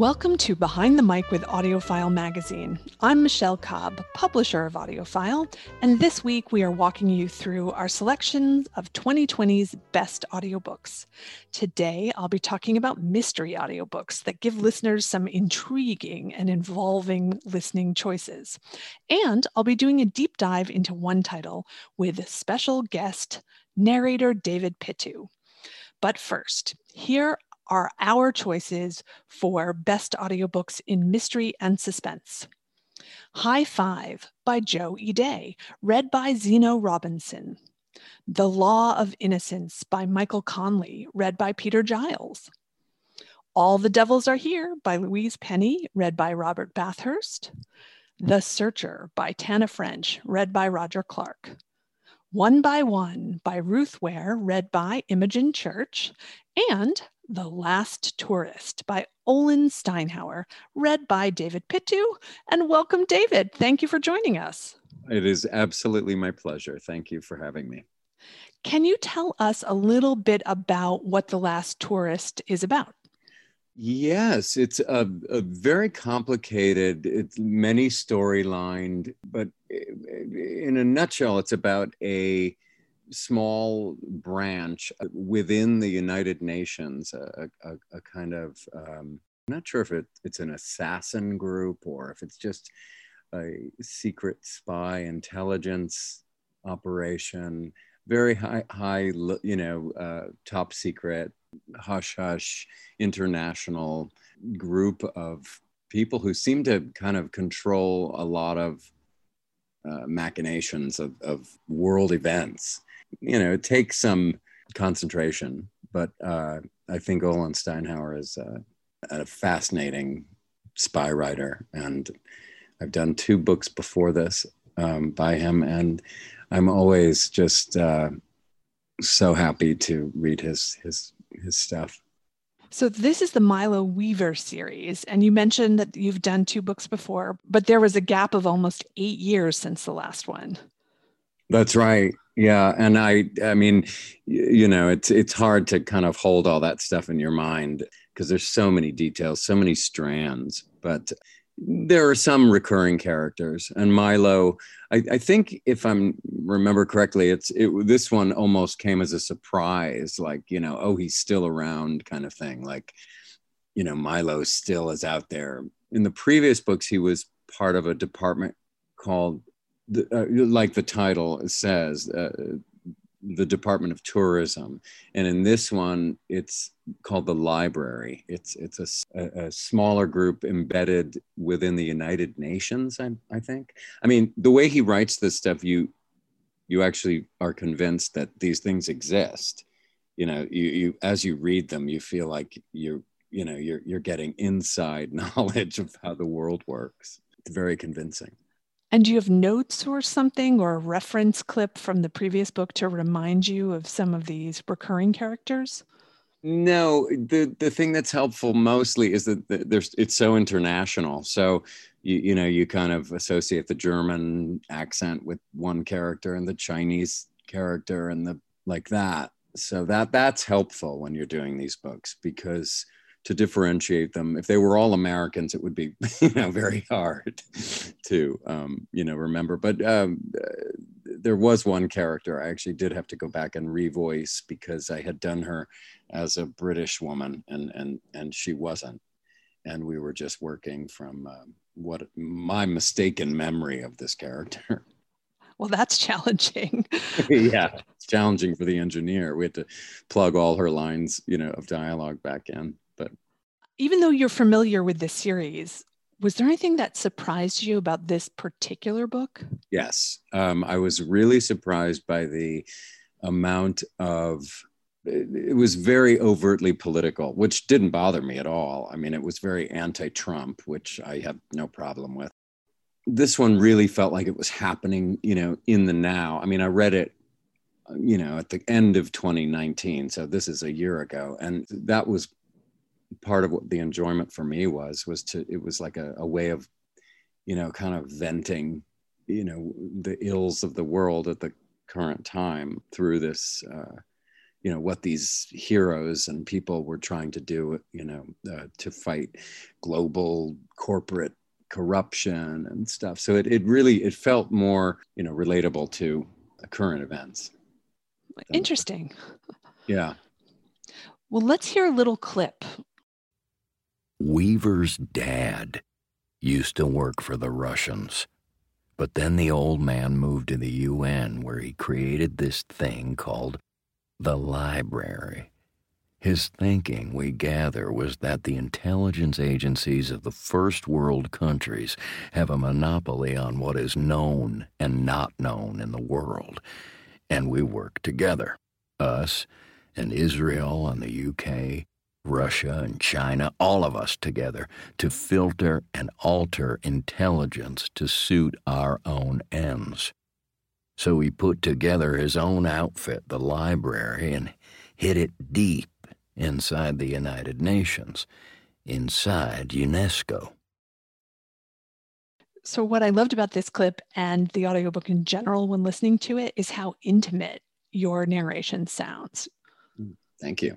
Welcome to Behind the Mic with AudioFile Magazine. I'm Michelle Cobb, publisher of AudioFile, and this week we are walking you through our selection of 2020's best audiobooks. Today I'll be talking about mystery audiobooks that give listeners some intriguing and involving listening choices. And I'll be doing a deep dive into one title with special guest narrator David Pittu. But first, here are our choices for best audiobooks in mystery and suspense. Hi Five by Joe E. Day, read by Zeno Robinson. The Law of Innocence by Michael Connelly, read by Peter Giles. All the Devils Are Here by Louise Penny, read by Robert Bathurst. The Searcher by Tana French, read by Roger Clark. One by One by Ruth Ware, read by Imogen Church. And the Last Tourist by Olen Steinhauer, read by David Pittu. And welcome, David. Thank you for joining us. It is absolutely my pleasure. Thank you for having me. Can you tell us a little bit about what The Last Tourist is about? Yes, it's a, a very complicated, it's many storylined, but eh, eh, in a nutshell, it's about a small branch within the United Nations, a, a, a kind of, um, I'm not sure if it, it's an assassin group or if it's just a secret spy intelligence operation, very high, high you know, uh, top secret, hush hush, international group of people who seem to kind of control a lot of uh, machinations of, of world events you know, it takes some concentration, but uh, I think Olen Steinhauer is uh, a fascinating spy writer. And I've done two books before this um, by him, and I'm always just uh, so happy to read his his his stuff. So this is the Milo Weaver series, and you mentioned that you've done two books before, but there was a gap of almost eight years since the last one. That's right. Yeah, and I I mean, you know, it's it's hard to kind of hold all that stuff in your mind because there's so many details, so many strands, but there are some recurring characters and milo i, I think if i'm remember correctly it's it, this one almost came as a surprise like you know oh he's still around kind of thing like you know milo still is out there. In the previous books he was part of a department called the, uh, like the title says, uh, the Department of Tourism, and in this one, it's called the Library. It's it's a, a smaller group embedded within the United Nations. I, I think. I mean, the way he writes this stuff, you you actually are convinced that these things exist. You know, you you as you read them, you feel like you're you know you're you're getting inside knowledge of how the world works. It's very convincing. And do you have notes or something or a reference clip from the previous book to remind you of some of these recurring characters? No, the the thing that's helpful mostly is that there's it's so international. So you you know you kind of associate the German accent with one character and the Chinese character and the like that. So that that's helpful when you're doing these books because to differentiate them. If they were all Americans, it would be you know very hard to um, you know remember. But um, uh, there was one character I actually did have to go back and revoice because I had done her as a British woman, and and and she wasn't, and we were just working from uh, what my mistaken memory of this character. Well, that's challenging. yeah, it's challenging for the engineer. We had to plug all her lines, you know, of dialogue back in. But even though you're familiar with this series, was there anything that surprised you about this particular book? Yes, um, I was really surprised by the amount of. It was very overtly political, which didn't bother me at all. I mean, it was very anti-Trump, which I have no problem with. This one really felt like it was happening, you know, in the now. I mean, I read it you know at the end of 2019 so this is a year ago and that was part of what the enjoyment for me was was to it was like a, a way of you know kind of venting you know the ills of the world at the current time through this uh, you know what these heroes and people were trying to do you know uh, to fight global corporate corruption and stuff. So it, it really it felt more you know relatable to current events. Interesting. Yeah. Well let's hear a little clip weaver's dad used to work for the russians but then the old man moved to the UN, where he created this thing called the library. His thinking, we gather, was that the intelligence agencies of the first world countries have a monopoly on what is known and not known in the world, and we work together, us and Israel and the UK, Russia and China, all of us together, to filter and alter intelligence to suit our own ends. So he put together his own outfit, the library, and hid it deep inside the United Nations, inside UNESCO. So, what I loved about this clip and the audiobook in general when listening to it is how intimate your narration sounds. Mm, thank you.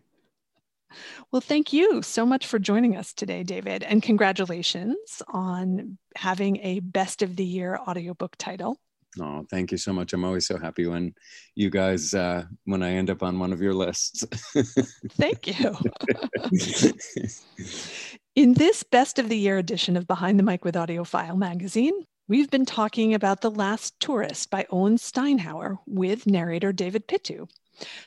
Well, thank you so much for joining us today, David, and congratulations on having a best of the year audiobook title. Oh, thank you so much. I'm always so happy when you guys, uh, when I end up on one of your lists. thank you. In this best of the year edition of Behind the Mic with AudioFile magazine, we've been talking about The Last Tourist by Olen Steinhauer with narrator David Pittu.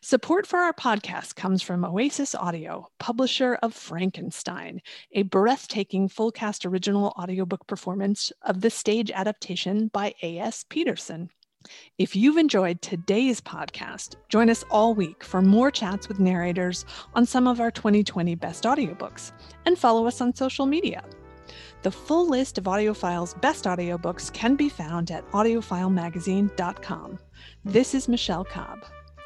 Support for our podcast comes from Oasis Audio, publisher of Frankenstein, a breathtaking full cast original audiobook performance of the stage adaptation by A.S. Peterson. If you've enjoyed today's podcast, join us all week for more chats with narrators on some of our 2020 best audiobooks and follow us on social media. The full list of AudioFile's best audiobooks can be found at audiofilemagazine.com. This is Michelle Cobb.